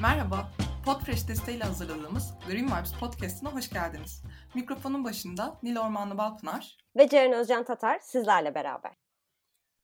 Merhaba, Podfresh desteğiyle hazırladığımız Green Vibes Podcast'ına hoş geldiniz. Mikrofonun başında Nil Ormanlı Balpınar ve Ceren Özcan Tatar sizlerle beraber.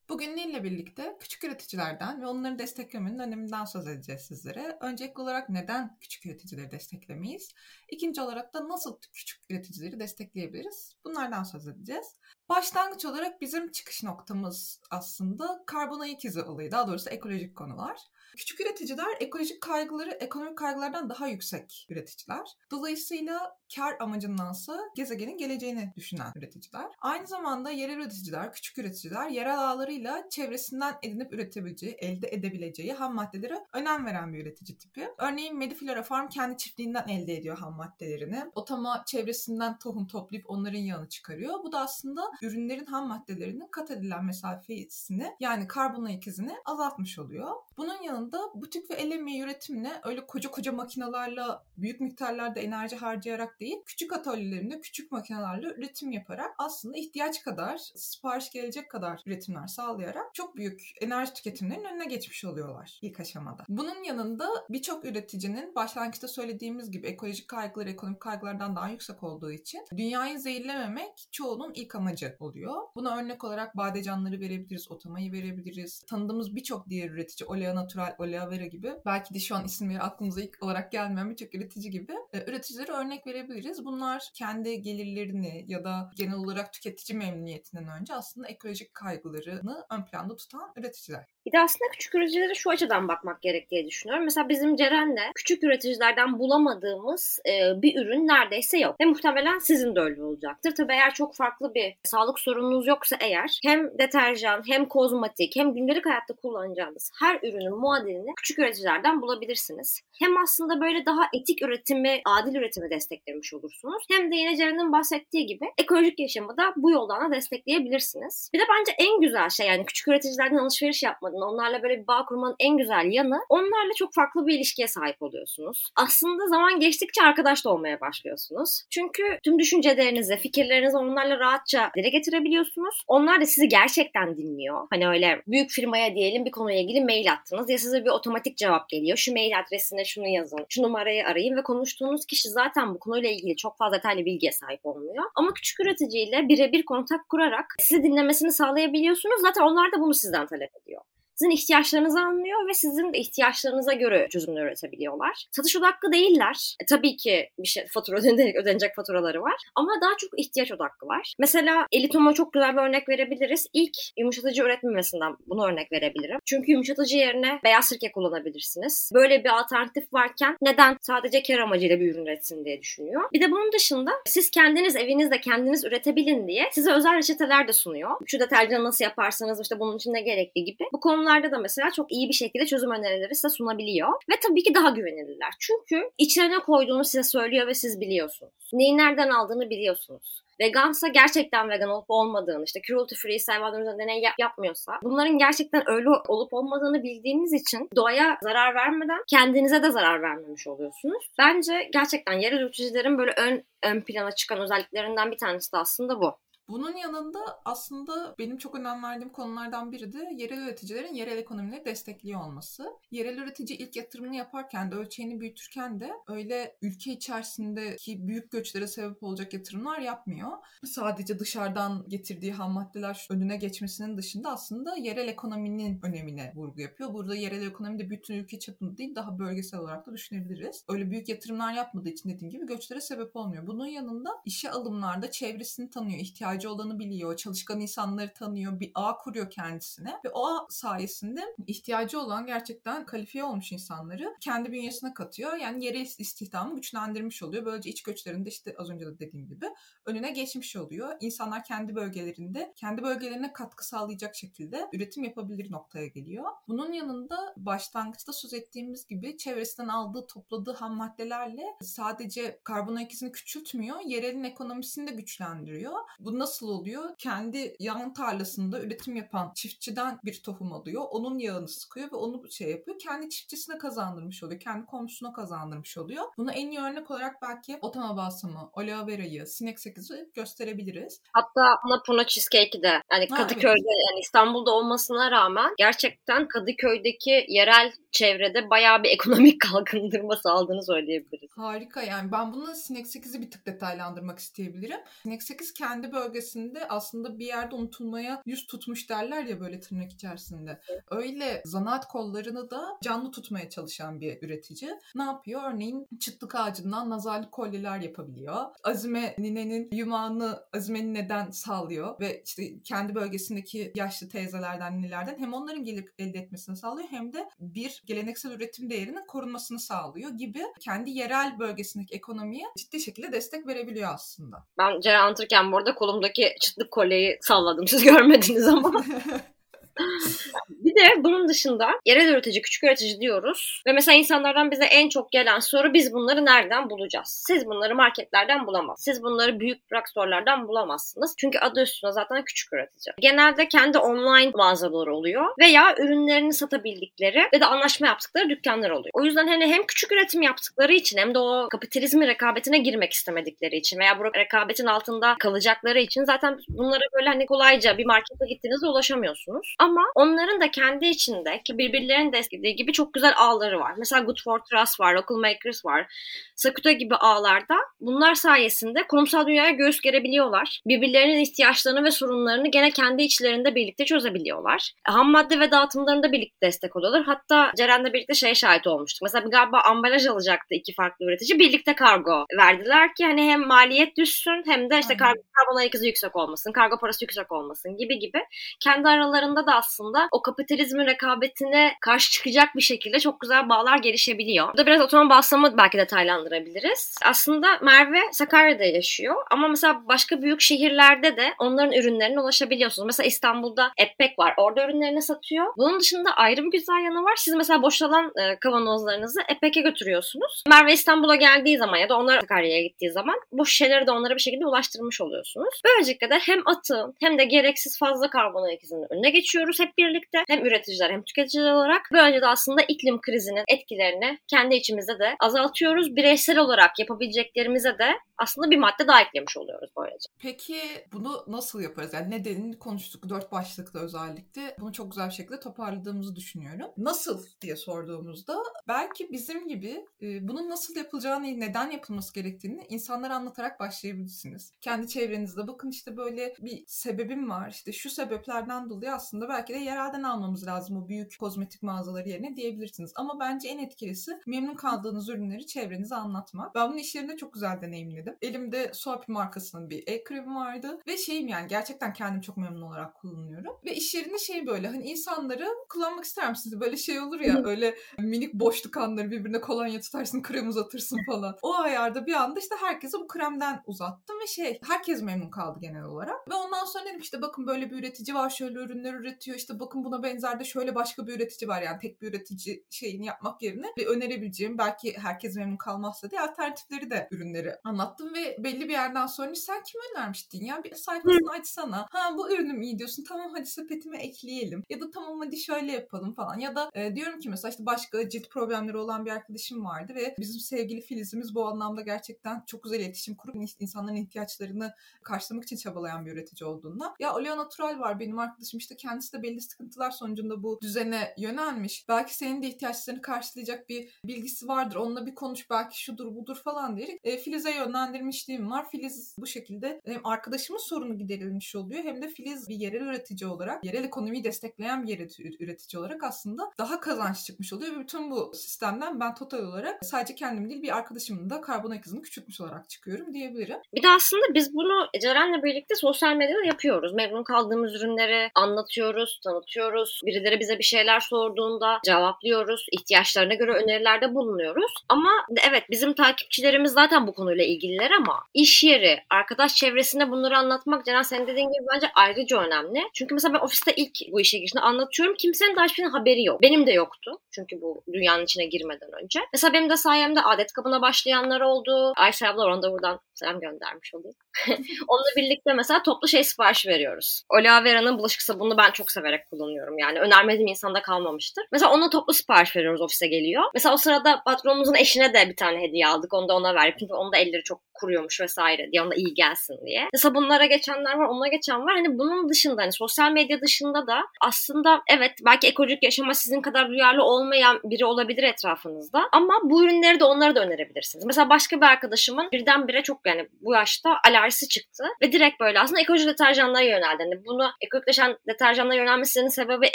Bugün Nil'le birlikte küçük üreticilerden ve onları desteklemenin öneminden söz edeceğiz sizlere. Öncelikli olarak neden küçük üreticileri desteklemeyiz? İkinci olarak da nasıl küçük üreticileri destekleyebiliriz? Bunlardan söz edeceğiz. Başlangıç olarak bizim çıkış noktamız aslında karbon ayak izi olayı, daha doğrusu ekolojik konular. Küçük üreticiler ekolojik kaygıları ekonomik kaygılardan daha yüksek üreticiler. Dolayısıyla kar amacındansa gezegenin geleceğini düşünen üreticiler. Aynı zamanda yerel üreticiler, küçük üreticiler yerel ağlarıyla çevresinden edinip üretebileceği, elde edebileceği ham maddelere önem veren bir üretici tipi. Örneğin Mediflora Farm kendi çiftliğinden elde ediyor ham maddelerini. Otama çevresinden tohum toplayıp onların yağını çıkarıyor. Bu da aslında ürünlerin ham maddelerinin kat edilen mesafesini yani karbon ayak izini azaltmış oluyor. Bunun yanında butik ve el emeği üretimine öyle koca koca makinalarla büyük miktarlarda enerji harcayarak değil, küçük atölyelerinde küçük makinelerle üretim yaparak aslında ihtiyaç kadar, sipariş gelecek kadar üretimler sağlayarak çok büyük enerji tüketimlerinin önüne geçmiş oluyorlar ilk aşamada. Bunun yanında birçok üreticinin başlangıçta söylediğimiz gibi ekolojik kaygıları ekonomik kaygılardan daha yüksek olduğu için dünyayı zehirlememek çoğunun ilk amacı oluyor. Buna örnek olarak badecanları verebiliriz, otomayı verebiliriz. Tanıdığımız birçok diğer üretici, Olea Natural, Olea Vera gibi belki de şu an isimleri aklımıza ilk olarak gelmeyen birçok üretici gibi e, üreticilere örnek verebiliriz. Bunlar kendi gelirlerini ya da genel olarak tüketici memnuniyetinden önce aslında ekolojik kaygılarını ön planda tutan üreticiler. Bir de aslında küçük üreticilere şu açıdan bakmak gerek diye düşünüyorum. Mesela bizim Ceren'le küçük üreticilerden bulamadığımız e, bir ürün neredeyse yok. Ve muhtemelen sizin de öyle olacaktır. Tabii eğer çok farklı bir sağlık sorununuz yoksa eğer hem deterjan hem kozmetik hem gündelik hayatta kullanacağınız her ürünün muadilini küçük üreticilerden bulabilirsiniz. Hem aslında böyle daha etik üretimi, adil üretimi desteklemiş olursunuz. Hem de yine Ceren'in bahsettiği gibi ekolojik yaşamı da bu yoldan da destekleyebilirsiniz. Bir de bence en güzel şey yani küçük üreticilerden alışveriş yapmanın, onlarla böyle bir bağ kurmanın en güzel yanı onlarla çok farklı bir ilişkiye sahip oluyorsunuz. Aslında zaman geçtikçe arkadaş da olmaya başlıyorsunuz. Çünkü tüm düşüncelerinizi, fikirlerinizi onlarla rahatça dile getirebiliyorsunuz. Onlar da sizi gerçekten dinliyor. Hani öyle büyük firmaya diyelim bir konuyla ilgili mail attınız ya size bir otomatik cevap geliyor. Şu mail adresine şunu yazın, şu numarayı arayın ve konuştuğunuz kişi zaten bu konuyla ilgili çok fazla detaylı bilgiye sahip olmuyor. Ama küçük üreticiyle birebir kontak kurarak sizi dinlemesini sağlayabiliyorsunuz. Zaten onlar da bunu sizden talep ediyor sizin ihtiyaçlarınızı anlıyor ve sizin de ihtiyaçlarınıza göre çözümler üretebiliyorlar. Satış odaklı değiller. E, tabii ki bir şey fatura ödenecek, ödenecek faturaları var ama daha çok ihtiyaç odaklı var. Mesela Elitom'a çok güzel bir örnek verebiliriz. İlk yumuşatıcı üretmemesinden bunu örnek verebilirim. Çünkü yumuşatıcı yerine beyaz sirke kullanabilirsiniz. Böyle bir alternatif varken neden sadece kar amacıyla bir ürün üretsin diye düşünüyor. Bir de bunun dışında siz kendiniz evinizde kendiniz üretebilin diye size özel reçeteler de sunuyor. Şu deterjanı nasıl yaparsanız işte bunun için ne gerekli gibi. Bu konu konularda da mesela çok iyi bir şekilde çözüm önerileri size sunabiliyor. Ve tabii ki daha güvenilirler. Çünkü içlerine koyduğunu size söylüyor ve siz biliyorsunuz. Neyi nereden aldığını biliyorsunuz vegansa gerçekten vegan olup olmadığını, işte cruelty free hayvanlar üzerinde deney yap- yapmıyorsa bunların gerçekten öyle olup olmadığını bildiğiniz için doğaya zarar vermeden kendinize de zarar vermemiş oluyorsunuz. Bence gerçekten yerel üreticilerin böyle ön ön plana çıkan özelliklerinden bir tanesi de aslında bu. Bunun yanında aslında benim çok önem verdiğim konulardan biri de yerel üreticilerin yerel ekonomileri destekliyor olması. Yerel üretici ilk yatırımını yaparken de ölçeğini büyütürken de öyle ülke içerisindeki büyük göçlere sebep olacak yatırımlar yapmıyor. Sadece dışarıdan getirdiği ham maddeler önüne geçmesinin dışında aslında yerel ekonominin önemine vurgu yapıyor. Burada yerel ekonomi de bütün ülke çapında değil daha bölgesel olarak da düşünebiliriz. Öyle büyük yatırımlar yapmadığı için dediğim gibi göçlere sebep olmuyor. Bunun yanında işe alımlarda çevresini tanıyor, ihtiyacı ihtiyacı olanı biliyor, çalışkan insanları tanıyor, bir ağ kuruyor kendisine ve o ağ sayesinde ihtiyacı olan gerçekten kalifiye olmuş insanları kendi bünyesine katıyor. Yani yerel istihdamı güçlendirmiş oluyor. Böylece iç göçlerinde işte az önce de dediğim gibi önüne geçmiş oluyor. İnsanlar kendi bölgelerinde kendi bölgelerine katkı sağlayacak şekilde üretim yapabilir noktaya geliyor. Bunun yanında başlangıçta söz ettiğimiz gibi çevresinden aldığı, topladığı ham maddelerle sadece karbon ayak izini küçültmüyor, yerelin ekonomisini de güçlendiriyor. Bunu nasıl oluyor? Kendi yan tarlasında üretim yapan çiftçiden bir tohum alıyor. Onun yağını sıkıyor ve onu şey yapıyor. Kendi çiftçisine kazandırmış oluyor. Kendi komşusuna kazandırmış oluyor. Bunu en iyi örnek olarak belki otama balsamı, aloe vera'yı, sinek sekizi gösterebiliriz. Hatta Napuna Cheesecake'i de yani Kadıköy'de evet. yani İstanbul'da olmasına rağmen gerçekten Kadıköy'deki yerel çevrede bayağı bir ekonomik kalkındırma sağladığını söyleyebiliriz. Harika yani ben bunu Sinek 8'i bir tık detaylandırmak isteyebilirim. Sinek 8 kendi bölgesinde aslında bir yerde unutulmaya yüz tutmuş derler ya böyle tırnak içerisinde. Öyle zanaat kollarını da canlı tutmaya çalışan bir üretici. Ne yapıyor? Örneğin çıtlık ağacından nazarlı kolyeler yapabiliyor. Azime ninenin yumağını Azime nineden sağlıyor ve işte kendi bölgesindeki yaşlı teyzelerden, ninelerden hem onların gelip elde etmesini sağlıyor hem de bir geleneksel üretim değerinin korunmasını sağlıyor gibi kendi yerel bölgesindeki ekonomiye ciddi şekilde destek verebiliyor aslında. Ben Ceren anlatırken bu arada kolumdaki çıtlık kolyeyi salladım. Siz görmediniz ama. de bunun dışında yerel üretici, küçük üretici diyoruz. Ve mesela insanlardan bize en çok gelen soru biz bunları nereden bulacağız? Siz bunları marketlerden bulamazsınız. Siz bunları büyük drugstore'lardan bulamazsınız. Çünkü adı üstünde zaten küçük üretici. Genelde kendi online mağazaları oluyor veya ürünlerini satabildikleri ve de anlaşma yaptıkları dükkanlar oluyor. O yüzden hani hem küçük üretim yaptıkları için hem de o kapitalizmin rekabetine girmek istemedikleri için veya bu rekabetin altında kalacakları için zaten bunlara böyle hani kolayca bir markete gittiğinizde ulaşamıyorsunuz. Ama onların da kendi içinde ki birbirlerinin desteklediği gibi çok güzel ağları var. Mesela Good for Trust var, Local Makers var. Sakuta gibi ağlarda bunlar sayesinde kurumsal dünyaya göğüs gerebiliyorlar. Birbirlerinin ihtiyaçlarını ve sorunlarını gene kendi içlerinde birlikte çözebiliyorlar. Ham madde ve dağıtımlarında birlikte destek oluyorlar. Hatta Ceren'le birlikte şeye şahit olmuştuk. Mesela bir galiba ambalaj alacaktı iki farklı üretici. Birlikte kargo verdiler ki hani hem maliyet düşsün hem de işte kargo, karbon ayak yüksek olmasın, kargo parası yüksek olmasın gibi gibi. Kendi aralarında da aslında o kapitalizmin rekabetine karşı çıkacak bir şekilde çok güzel bağlar gelişebiliyor. Burada biraz otonom bağlamı belki detaylandırabiliriz. Aslında Merve Sakarya'da yaşıyor ama mesela başka büyük şehirlerde de onların ürünlerine ulaşabiliyorsunuz. Mesela İstanbul'da Epek var. Orada ürünlerini satıyor. Bunun dışında ayrı bir güzel yanı var. Siz mesela boşalan e, kavanozlarınızı Epek'e götürüyorsunuz. Merve İstanbul'a geldiği zaman ya da onlar Sakarya'ya gittiği zaman bu şişeleri de onlara bir şekilde ulaştırmış oluyorsunuz. Böylelikle de hem atığın hem de gereksiz fazla karbon ayak izinin önüne geçiyoruz hep birlikte. Hem üreticiler hem tüketiciler olarak. Böylece de aslında iklim krizinin etkilerini kendi içimizde de azaltıyoruz. Bireysel olarak yapabileceklerimize de aslında bir madde daha eklemiş oluyoruz böylece. Peki bunu nasıl yaparız? Yani nedenini konuştuk dört başlıkta özellikle. Bunu çok güzel bir şekilde toparladığımızı düşünüyorum. Nasıl diye sorduğumuzda belki bizim gibi e, bunun nasıl yapılacağını, neden yapılması gerektiğini insanlara anlatarak başlayabilirsiniz. Kendi çevrenizde bakın işte böyle bir sebebim var. İşte şu sebeplerden dolayı aslında belki de yerelden almamız lazım o büyük kozmetik mağazaları yerine diyebilirsiniz. Ama bence en etkilisi memnun kaldığınız ürünleri çevrenize anlatmak. Ben bunu iş yerinde çok güzel deneyimledim. Elimde Suapi markasının bir el kremi vardı ve şeyim yani gerçekten kendim çok memnun olarak kullanıyorum. Ve iş yerinde şey böyle hani insanları kullanmak ister misiniz? Böyle şey olur ya öyle minik boşluk anları birbirine kolonya tutarsın krem uzatırsın falan. O ayarda bir anda işte herkese bu kremden uzattım ve şey herkes memnun kaldı genel olarak. Ve ondan sonra dedim işte bakın böyle bir üretici var şöyle ürünler üretiyor işte bakın buna benzer de şöyle başka bir üretici var yani tek bir üretici şeyini yapmak yerine bir önerebileceğim belki herkes memnun kalmazsa diye alternatifleri de ürünleri anlattım ve belli bir yerden sonra sen kim önermiştin ya? Bir sayfasını açsana. Ha bu ürünüm iyi diyorsun. Tamam hadi sepetime ekleyelim. Ya da tamam hadi şöyle yapalım falan. Ya da e, diyorum ki mesela işte başka cilt problemleri olan bir arkadaşım vardı ve bizim sevgili Filiz'imiz bu anlamda gerçekten çok güzel iletişim kurup insanların ihtiyaçlarını karşılamak için çabalayan bir üretici olduğunda ya Oleo Natural var benim arkadaşım işte kendisi de belli sıkıntılar sonucunda bu düzene yönelmiş. Belki senin de ihtiyaçlarını karşılayacak bir bilgisi vardır. Onunla bir konuş belki şudur budur falan diyerek e, Filiz'e yönlendirmişliğim var. Filiz bu şekilde hem arkadaşımın sorunu giderilmiş oluyor hem de Filiz bir yerel üretici olarak, yerel ekonomiyi destekleyen bir yerel üretici olarak aslında daha kazanç çıkmış oluyor ve bütün bu sistemden ben total olarak sadece kendim değil bir arkadaşımın da karbon ayak izini küçültmüş olarak çıkıyorum diyebilirim. Bir de aslında biz bunu Ceren'le birlikte sosyal medyada yapıyoruz. Memnun kaldığımız ürünleri anlatıyoruz, tanıtıyoruz. Birileri bize bir şeyler sorduğunda cevaplıyoruz. İhtiyaçlarına göre önerilerde bulunuyoruz. Ama evet bizim takipçilerimiz zaten bu konuyla ilgililer ama iş yeri, arkadaş çevresinde bunları anlatmak Ceren senin dediğin gibi bence ayrıca önemli. Çünkü mesela ben ofiste ilk bu işe girişinde anlatıyorum. Kimsenin daha hiçbir haberi yok. Benim de yoktu. Çünkü bu dünyanın içine girmeden önce. Mesela benim de sayemde adet kabına başlayanlar oldu. Ayşe abla ona da buradan selam göndermiş olayım. Onunla birlikte mesela toplu şey sipariş veriyoruz. Aloe vera'nın bulaşık sabununu ben çok severek kullanıyorum. Yani önermediğim insanda kalmamıştır. Mesela ona toplu sipariş veriyoruz ofise geliyor. Mesela o sırada patronumuzun eşine de bir tane hediye aldık. Onu da ona verdik. Çünkü onun da elleri çok kuruyormuş vesaire diye ona iyi gelsin diye. Sabunlara geçenler var, ona geçen var. Hani bunun dışında hani sosyal medya dışında da aslında evet belki ekolojik yaşama sizin kadar duyarlı olmayan biri olabilir etrafınızda. Ama bu ürünleri de onlara da önerebilirsiniz. Mesela başka bir arkadaşımın birdenbire çok yani bu yaşta alerjisi çıktı ve direkt böyle aslında ekolojik deterjanlara yöneldi. Yani bunu ekolojik deterjanlara yönelmesinin sebebi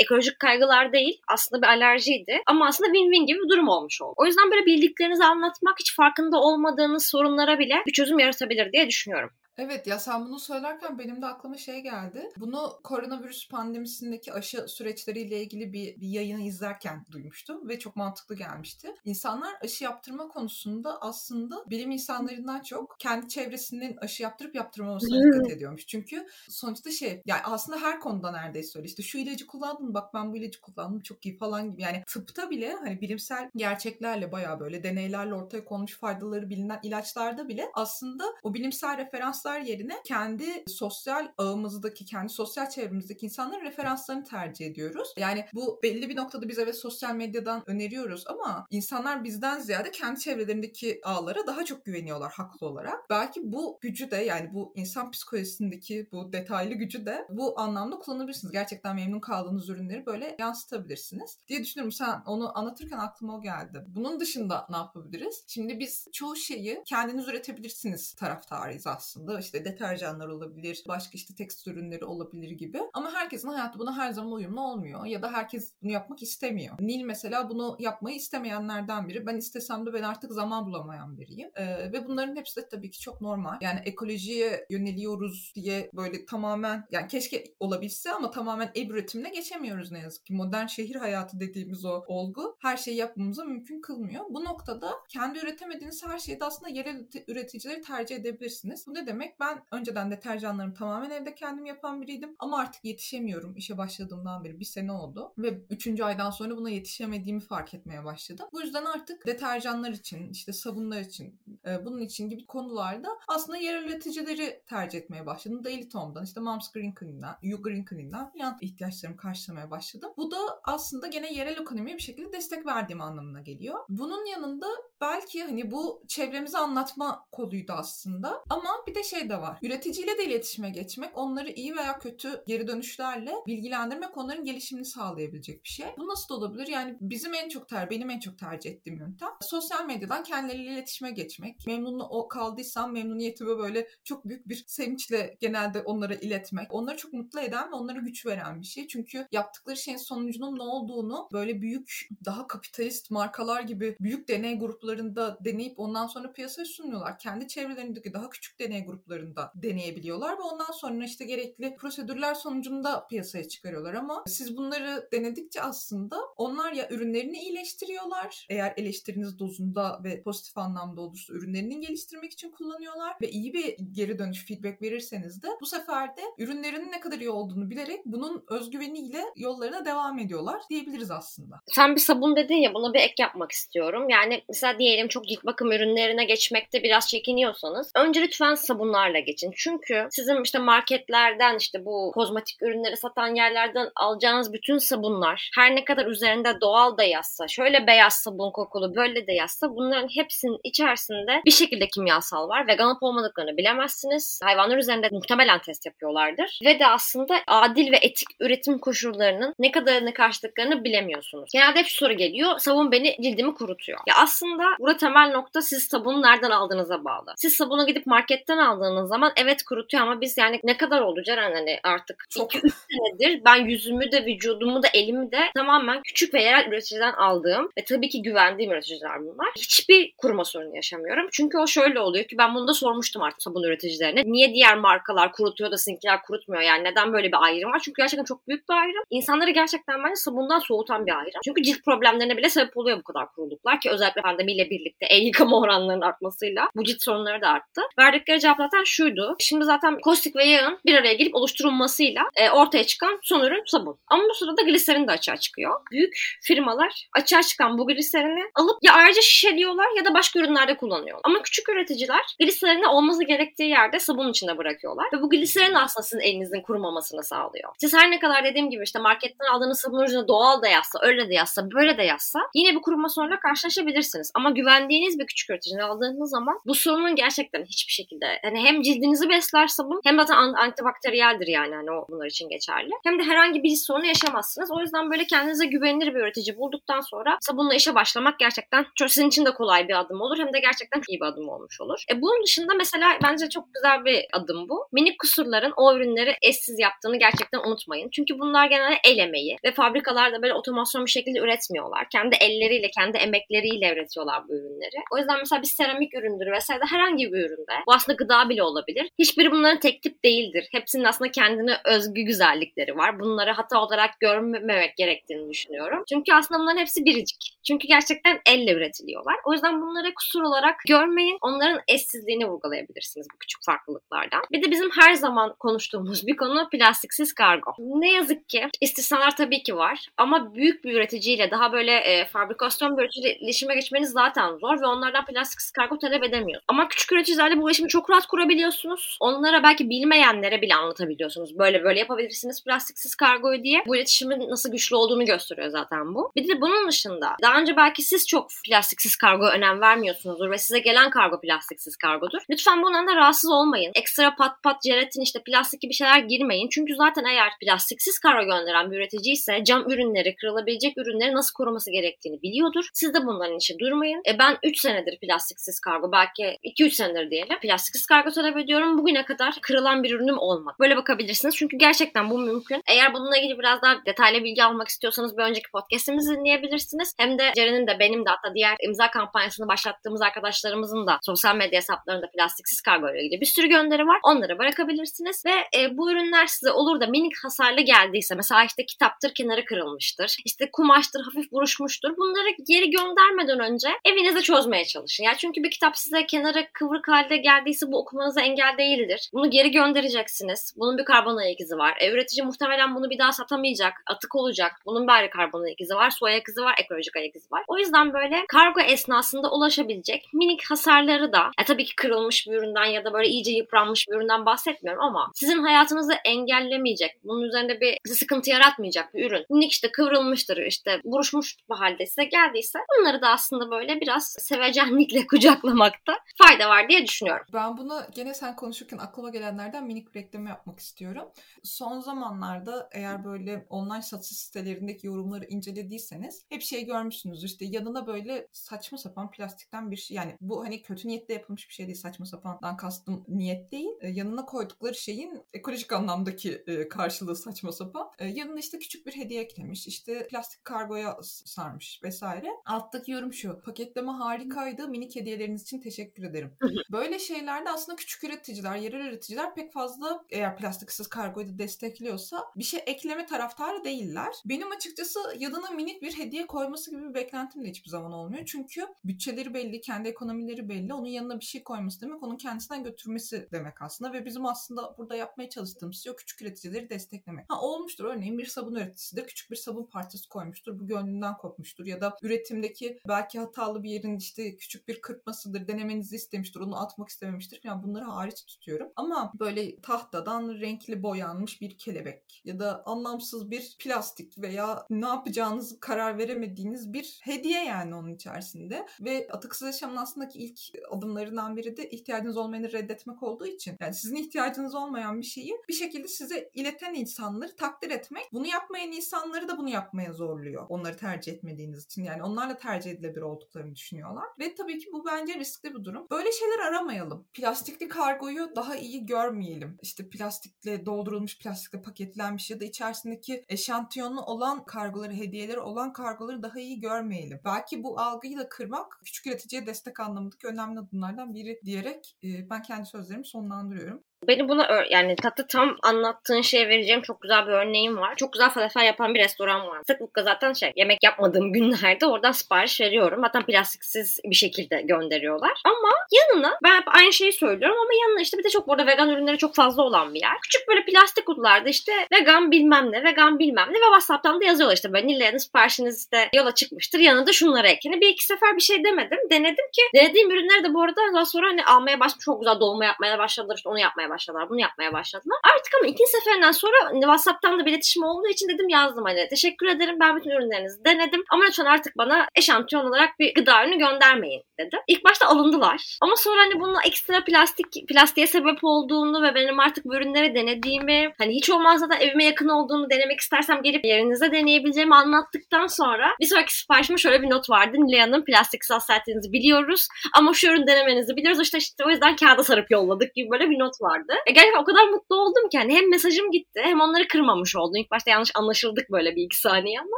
ekolojik kaygılar değil. Aslında bir alerjiydi. Ama aslında win-win gibi bir durum olmuş oldu. O yüzden böyle bildiklerinizi anlatmak hiç farkında olmadığınız sorunlara bile bir çözüm yaratabilir diye düşünüyorum. Evet ya sen bunu söylerken benim de aklıma şey geldi. Bunu koronavirüs pandemisindeki aşı süreçleriyle ilgili bir, bir yayını izlerken duymuştum ve çok mantıklı gelmişti. İnsanlar aşı yaptırma konusunda aslında bilim insanlarından çok kendi çevresinin aşı yaptırıp yaptırmamasına dikkat ediyormuş. Çünkü sonuçta şey yani aslında her konuda neredeyse öyle işte şu ilacı kullandım bak ben bu ilacı kullandım çok iyi falan gibi. Yani tıpta bile hani bilimsel gerçeklerle bayağı böyle deneylerle ortaya konmuş faydaları bilinen ilaçlarda bile aslında o bilimsel referanslar referanslar yerine kendi sosyal ağımızdaki, kendi sosyal çevremizdeki insanların referanslarını tercih ediyoruz. Yani bu belli bir noktada biz evet sosyal medyadan öneriyoruz ama insanlar bizden ziyade kendi çevrelerindeki ağlara daha çok güveniyorlar haklı olarak. Belki bu gücü de yani bu insan psikolojisindeki bu detaylı gücü de bu anlamda kullanabilirsiniz. Gerçekten memnun kaldığınız ürünleri böyle yansıtabilirsiniz diye düşünüyorum. Sen onu anlatırken aklıma o geldi. Bunun dışında ne yapabiliriz? Şimdi biz çoğu şeyi kendiniz üretebilirsiniz taraftarıyız aslında işte deterjanlar olabilir, başka işte tekstil ürünleri olabilir gibi. Ama herkesin hayatı buna her zaman uyumlu olmuyor ya da herkes bunu yapmak istemiyor. Nil mesela bunu yapmayı istemeyenlerden biri. Ben istesem de ben artık zaman bulamayan biriyim. Ee, ve bunların hepsi de tabii ki çok normal. Yani ekolojiye yöneliyoruz diye böyle tamamen yani keşke olabilse ama tamamen ev üretimine geçemiyoruz ne yazık ki. Modern şehir hayatı dediğimiz o olgu her şeyi yapmamıza mümkün kılmıyor. Bu noktada kendi üretemediğiniz her şeyi de aslında yerel üreticileri tercih edebilirsiniz. Bu ne demek? Demek. Ben önceden deterjanlarımı tamamen evde kendim yapan biriydim. Ama artık yetişemiyorum. İşe başladığımdan beri bir sene oldu. Ve üçüncü aydan sonra buna yetişemediğimi fark etmeye başladım. Bu yüzden artık deterjanlar için, işte sabunlar için, e, bunun için gibi konularda aslında yerel üreticileri tercih etmeye başladım. Daily Tom'dan, işte Mom's Green Clean'den, You Green Clean'den falan ihtiyaçlarımı karşılamaya başladım. Bu da aslında gene yerel ekonomiye bir şekilde destek verdiğim anlamına geliyor. Bunun yanında belki hani bu çevremizi anlatma koluydu aslında. Ama bir de şey de var. Üreticiyle de iletişime geçmek, onları iyi veya kötü geri dönüşlerle bilgilendirmek, onların gelişimini sağlayabilecek bir şey. Bu nasıl olabilir? Yani bizim en çok ter, benim en çok tercih ettiğim yöntem sosyal medyadan kendileriyle iletişime geçmek. Memnun kaldıysam memnuniyetimi böyle çok büyük bir sevinçle genelde onlara iletmek. Onları çok mutlu eden ve onlara güç veren bir şey. Çünkü yaptıkları şeyin sonucunun ne olduğunu böyle büyük daha kapitalist markalar gibi büyük deney gruplarında deneyip ondan sonra piyasaya sunuyorlar. Kendi çevrelerindeki daha küçük deney grupları gruplarında deneyebiliyorlar ve ondan sonra işte gerekli prosedürler sonucunda piyasaya çıkarıyorlar ama siz bunları denedikçe aslında onlar ya ürünlerini iyileştiriyorlar eğer eleştiriniz dozunda ve pozitif anlamda olursa ürünlerini geliştirmek için kullanıyorlar ve iyi bir geri dönüş feedback verirseniz de bu sefer de ürünlerinin ne kadar iyi olduğunu bilerek bunun özgüveniyle yollarına devam ediyorlar diyebiliriz aslında. Sen bir sabun dedin ya buna bir ek yapmak istiyorum. Yani mesela diyelim çok cilt bakım ürünlerine geçmekte biraz çekiniyorsanız önce lütfen sabunlar bunlarla geçin. Çünkü sizin işte marketlerden işte bu kozmetik ürünleri satan yerlerden alacağınız bütün sabunlar her ne kadar üzerinde doğal da yazsa, şöyle beyaz sabun kokulu böyle de yazsa bunların hepsinin içerisinde bir şekilde kimyasal var. Vegan olup olmadıklarını bilemezsiniz. Hayvanlar üzerinde muhtemelen test yapıyorlardır. Ve de aslında adil ve etik üretim koşullarının ne kadarını karşılıklarını bilemiyorsunuz. Genelde hep şu soru geliyor. Sabun beni cildimi kurutuyor. Ya aslında burada temel nokta siz sabunu nereden aldığınıza bağlı. Siz sabunu gidip marketten aldığınız aldığınız zaman evet kurutuyor ama biz yani ne kadar oldu Ceren hani artık 2-3 senedir ben yüzümü de vücudumu da elimi de tamamen küçük ve yerel üreticiden aldığım ve tabii ki güvendiğim üreticiler bunlar. Hiçbir kuruma sorunu yaşamıyorum. Çünkü o şöyle oluyor ki ben bunu da sormuştum artık sabun üreticilerine. Niye diğer markalar kurutuyor da sizinkiler kurutmuyor? Yani neden böyle bir ayrım var? Çünkü gerçekten çok büyük bir ayrım. İnsanları gerçekten bence sabundan soğutan bir ayrım. Çünkü cilt problemlerine bile sebep oluyor bu kadar kuruluklar ki özellikle pandemiyle birlikte el yıkama oranlarının artmasıyla bu cilt sorunları da arttı. Verdikleri cevaplar zaten şuydu. Şimdi zaten kostik ve yağın bir araya gelip oluşturulmasıyla e, ortaya çıkan son ürün sabun. Ama bu sırada gliserin de açığa çıkıyor. Büyük firmalar açığa çıkan bu gliserini alıp ya ayrıca şişeliyorlar ya da başka ürünlerde kullanıyorlar. Ama küçük üreticiler gliserini olması gerektiği yerde sabun içinde bırakıyorlar. Ve bu gliserin aslında sizin elinizin kurumamasını sağlıyor. Siz her ne kadar dediğim gibi işte marketten aldığınız sabun ürünü doğal da yazsa, öyle de yazsa, böyle de yazsa yine bir kuruma sorunla karşılaşabilirsiniz. Ama güvendiğiniz bir küçük üreticiden aldığınız zaman bu sorunun gerçekten hiçbir şekilde hani hem cildinizi besler sabun hem zaten antibakteriyeldir yani hani o bunlar için geçerli. Hem de herhangi bir sorunu yaşamazsınız. O yüzden böyle kendinize güvenilir bir üretici bulduktan sonra sabunla işe başlamak gerçekten çok sizin için de kolay bir adım olur. Hem de gerçekten iyi bir adım olmuş olur. E bunun dışında mesela bence çok güzel bir adım bu. Minik kusurların o ürünleri eşsiz yaptığını gerçekten unutmayın. Çünkü bunlar genelde el emeği ve fabrikalarda böyle otomasyon bir şekilde üretmiyorlar. Kendi elleriyle, kendi emekleriyle üretiyorlar bu ürünleri. O yüzden mesela bir seramik üründür vesaire herhangi bir üründe. Bu aslında gıda bile olabilir. Hiçbiri bunların tek tip değildir. Hepsinin aslında kendine özgü güzellikleri var. Bunları hata olarak görmemek gerektiğini düşünüyorum. Çünkü aslında bunların hepsi biricik. Çünkü gerçekten elle üretiliyorlar. O yüzden bunları kusur olarak görmeyin. Onların eşsizliğini vurgulayabilirsiniz bu küçük farklılıklardan. Bir de bizim her zaman konuştuğumuz bir konu plastiksiz kargo. Ne yazık ki istisnalar tabii ki var ama büyük bir üreticiyle daha böyle e, fabrikasyon bir üreticiyle iletişime geçmeniz zaten zor ve onlardan plastiksiz kargo talep edemiyor. Ama küçük üreticilerle bu iletişimi çok rahat kurabiliyorsunuz. Onlara belki bilmeyenlere bile anlatabiliyorsunuz. Böyle böyle yapabilirsiniz plastiksiz kargoyu diye. Bu iletişimin nasıl güçlü olduğunu gösteriyor zaten bu. Bir de bunun dışında daha önce belki siz çok plastiksiz kargo önem vermiyorsunuzdur ve size gelen kargo plastiksiz kargodur. Lütfen bundan da rahatsız olmayın. Ekstra pat pat jelatin işte plastik gibi şeyler girmeyin. Çünkü zaten eğer plastiksiz kargo gönderen bir üretici ise cam ürünleri, kırılabilecek ürünleri nasıl koruması gerektiğini biliyordur. Siz de bunların için durmayın. E ben 3 senedir plastiksiz kargo, belki 2-3 senedir diyelim. Plastiksiz kargo talep ediyorum. Bugüne kadar kırılan bir ürünüm olmadı. Böyle bakabilirsiniz. Çünkü gerçekten bu mümkün. Eğer bununla ilgili biraz daha detaylı bilgi almak istiyorsanız bir önceki podcastimizi dinleyebilirsiniz. Hem de Ceren'in de benim de hatta diğer imza kampanyasını başlattığımız arkadaşlarımızın da sosyal medya hesaplarında plastiksiz kargo ile ilgili bir sürü gönderi var. Onları bırakabilirsiniz ve e, bu ürünler size olur da minik hasarlı geldiyse mesela işte kitaptır kenarı kırılmıştır. işte kumaştır hafif buruşmuştur. Bunları geri göndermeden önce evinizde çözmeye çalışın. Yani çünkü bir kitap size kenarı kıvrık halde geldiyse bu okumanıza engel değildir. Bunu geri göndereceksiniz. Bunun bir karbon ayak izi var. E, üretici muhtemelen bunu bir daha satamayacak. Atık olacak. Bunun bir karbon ayak izi var. Su ayak izi var. Ekolojik ayak izi var. O yüzden böyle kargo esnasında ulaşabilecek minik hasarları da e, tabii ki kırılmış bir üründen ya da böyle iyice yıpranmış bir üründen bahsetmiyorum ama sizin hayatınızı engellemeyecek, bunun üzerinde bir sıkıntı yaratmayacak bir ürün. Minik işte kıvrılmıştır, işte buruşmuş bir halde size geldiyse bunları da aslında böyle biraz sevecenlikle kucaklamakta fayda var diye düşünüyorum. Ben gene sen konuşurken aklıma gelenlerden minik bir reklam yapmak istiyorum. Son zamanlarda eğer böyle online satış sitelerindeki yorumları incelediyseniz hep şey görmüşsünüz işte yanına böyle saçma sapan plastikten bir şey yani bu hani kötü niyetle yapılmış bir şey değil saçma sapandan kastım niyet değil. E, yanına koydukları şeyin ekolojik anlamdaki e, karşılığı saçma sapan. E, yanına işte küçük bir hediye eklemiş işte plastik kargoya sarmış vesaire. Alttaki yorum şu paketleme harikaydı minik hediyeleriniz için teşekkür ederim. Böyle şeylerde aslında küçük üreticiler, yerel üreticiler pek fazla eğer plastiksiz kargoyu da destekliyorsa bir şey ekleme taraftarı değiller. Benim açıkçası yanına minik bir hediye koyması gibi bir beklentim de hiçbir zaman olmuyor. Çünkü bütçeleri belli, kendi ekonomileri belli. Onun yanına bir şey koyması demek onun kendisinden götürmesi demek aslında ve bizim aslında burada yapmaya çalıştığımız şey o küçük üreticileri desteklemek. Ha olmuştur örneğin bir sabun üreticisidir. Küçük bir sabun parçası koymuştur. Bu gönlünden kopmuştur. Ya da üretimdeki belki hatalı bir yerin işte küçük bir kırpmasıdır. Denemenizi istemiştir. Onu atmak istememiştir. Yani bunları hariç tutuyorum. Ama böyle tahtadan renkli boyanmış bir kelebek ya da anlamsız bir plastik veya ne yapacağınızı karar veremediğiniz bir hediye yani onun içerisinde. Ve atıksız yaşamın aslında ilk adımlarından biri de ihtiyacınız olmayanı reddetmek olduğu için. Yani sizin ihtiyacınız olmayan bir şeyi bir şekilde size ileten insanları takdir etmek. Bunu yapmayan insanları da bunu yapmaya zorluyor. Onları tercih etmediğiniz için. Yani onlarla tercih edilebilir olduklarını düşünüyorlar. Ve tabii ki bu bence riskli bir durum. Böyle şeyler aramayalım. Plastikli kargoyu daha iyi görmeyelim. İşte plastikle doldurulmuş, plastikle paketlenmiş ya da içerisindeki eşantiyonlu olan kargoları, hediyeleri olan kargoları daha iyi görmeyelim. Belki bu algıyı da kırmak küçük üreticiye destek anlamındaki önemli adımlardan biri diyerek ben kendi sözlerimi sonlandırıyorum. Benim buna yani tatlı tam anlattığın şeye vereceğim çok güzel bir örneğim var. Çok güzel falafel yapan bir restoran var. Sıklıkla zaten şey yemek yapmadığım günlerde oradan sipariş veriyorum. Zaten plastiksiz bir şekilde gönderiyorlar. Ama yanına ben hep aynı şeyi söylüyorum ama yanına işte bir de çok burada vegan ürünleri çok fazla olan bir yer. Küçük böyle plastik kutularda işte vegan bilmem ne, vegan bilmem ne ve WhatsApp'tan da yazıyorlar işte Nilay'ın siparişiniz işte yola çıkmıştır. Yanına da şunları ek. Hani bir iki sefer bir şey demedim. Denedim ki denediğim ürünleri de bu arada daha sonra hani almaya başladım. Çok güzel dolma yapmaya başladılar. işte onu yapmaya başladılar. Bunu yapmaya başladılar. Artık ama iki seferinden sonra WhatsApp'tan da bir iletişim olduğu için dedim yazdım hani teşekkür ederim ben bütün ürünlerinizi denedim. Ama lütfen artık bana eşantiyon olarak bir gıda ürünü göndermeyin dedi. İlk başta alındılar. Ama sonra hani bunun ekstra plastik plastiğe sebep olduğunu ve benim artık bu ürünleri denediğimi hani hiç olmazsa da evime yakın olduğunu denemek istersem gelip yerinizde deneyebileceğimi anlattıktan sonra bir sonraki siparişime şöyle bir not vardı. Nilay'ın plastik hassasiyetinizi biliyoruz ama şu ürün denemenizi biliyoruz. İşte, işte o yüzden kağıda sarıp yolladık gibi böyle bir not vardı. E gerçekten o kadar mutlu oldum ki hani hem mesajım gitti hem onları kırmamış oldum. İlk başta yanlış anlaşıldık böyle bir iki saniye ama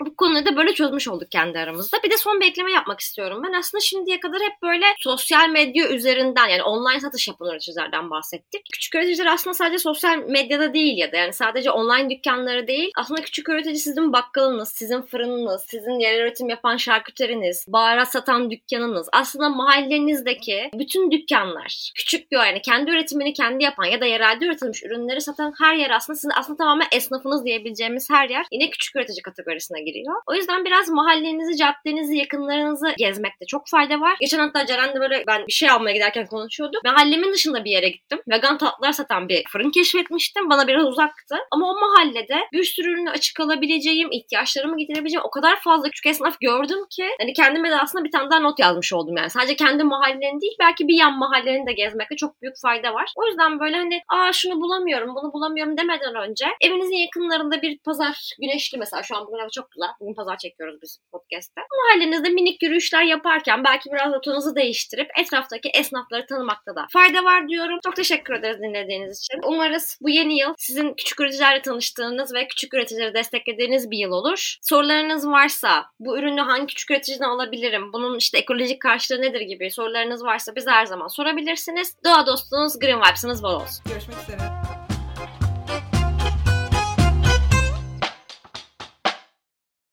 bu konuyu da böyle çözmüş olduk kendi aramızda. Bir de son bir ekleme yapmak istiyorum. Ben aslında şimdiye kadar hep böyle sosyal medya üzerinden yani online satış yapan üreticilerden bahsettik. Küçük üreticiler aslında sadece sosyal medyada değil ya da yani sadece online dükkanları değil. Aslında küçük üretici sizin bakkalınız, sizin fırınınız, sizin yer üretim yapan şarküteriniz, baharat satan dükkanınız. Aslında mahallenizdeki bütün dükkanlar, küçük bir yani kendi üretimini kendi yapan ya da yerelde üretilmiş ürünleri satan her yer aslında sizin aslında tamamen esnafınız diyebileceğimiz her yer yine küçük üretici kategorisine giriyor. O yüzden biraz mahallenizi, caddenizi, yakınlarınızı gezmekte çok fayda var. Geçen hatta Ceren'de böyle ben bir şey almaya giderken konuşuyorduk. Mahallemin dışında bir yere gittim. Vegan tatlılar satan bir fırın keşfetmiştim. Bana biraz uzaktı. Ama o mahallede bir sürü ürünü açık alabileceğim, ihtiyaçlarımı giderebileceğim o kadar fazla küçük esnaf gördüm ki hani kendime de aslında bir tane daha not yazmış oldum yani. Sadece kendi mahallenin değil belki bir yan mahalleni de gezmekte çok büyük fayda var. O yüzden böyle hani aa şunu bulamıyorum, bunu bulamıyorum demeden önce evinizin yakınlarında bir pazar güneşli mesela şu an bugün hava çok güzel. Bugün pazar çekiyoruz biz podcast'te. Mahallenizde minik yürüyüşler yaparken belki biraz rotanızı değiştirip etraftaki esnafları tanımakta da fayda var diyorum. Çok teşekkür ederiz dinlediğiniz için. Umarız bu yeni yıl sizin küçük üreticilerle tanıştığınız ve küçük üreticileri desteklediğiniz bir yıl olur. Sorularınız varsa bu ürünü hangi küçük üreticiden alabilirim? Bunun işte ekolojik karşılığı nedir gibi sorularınız varsa bize her zaman sorabilirsiniz. Doğa dostunuz Green Vibes'ınız bol olsun. Görüşmek üzere.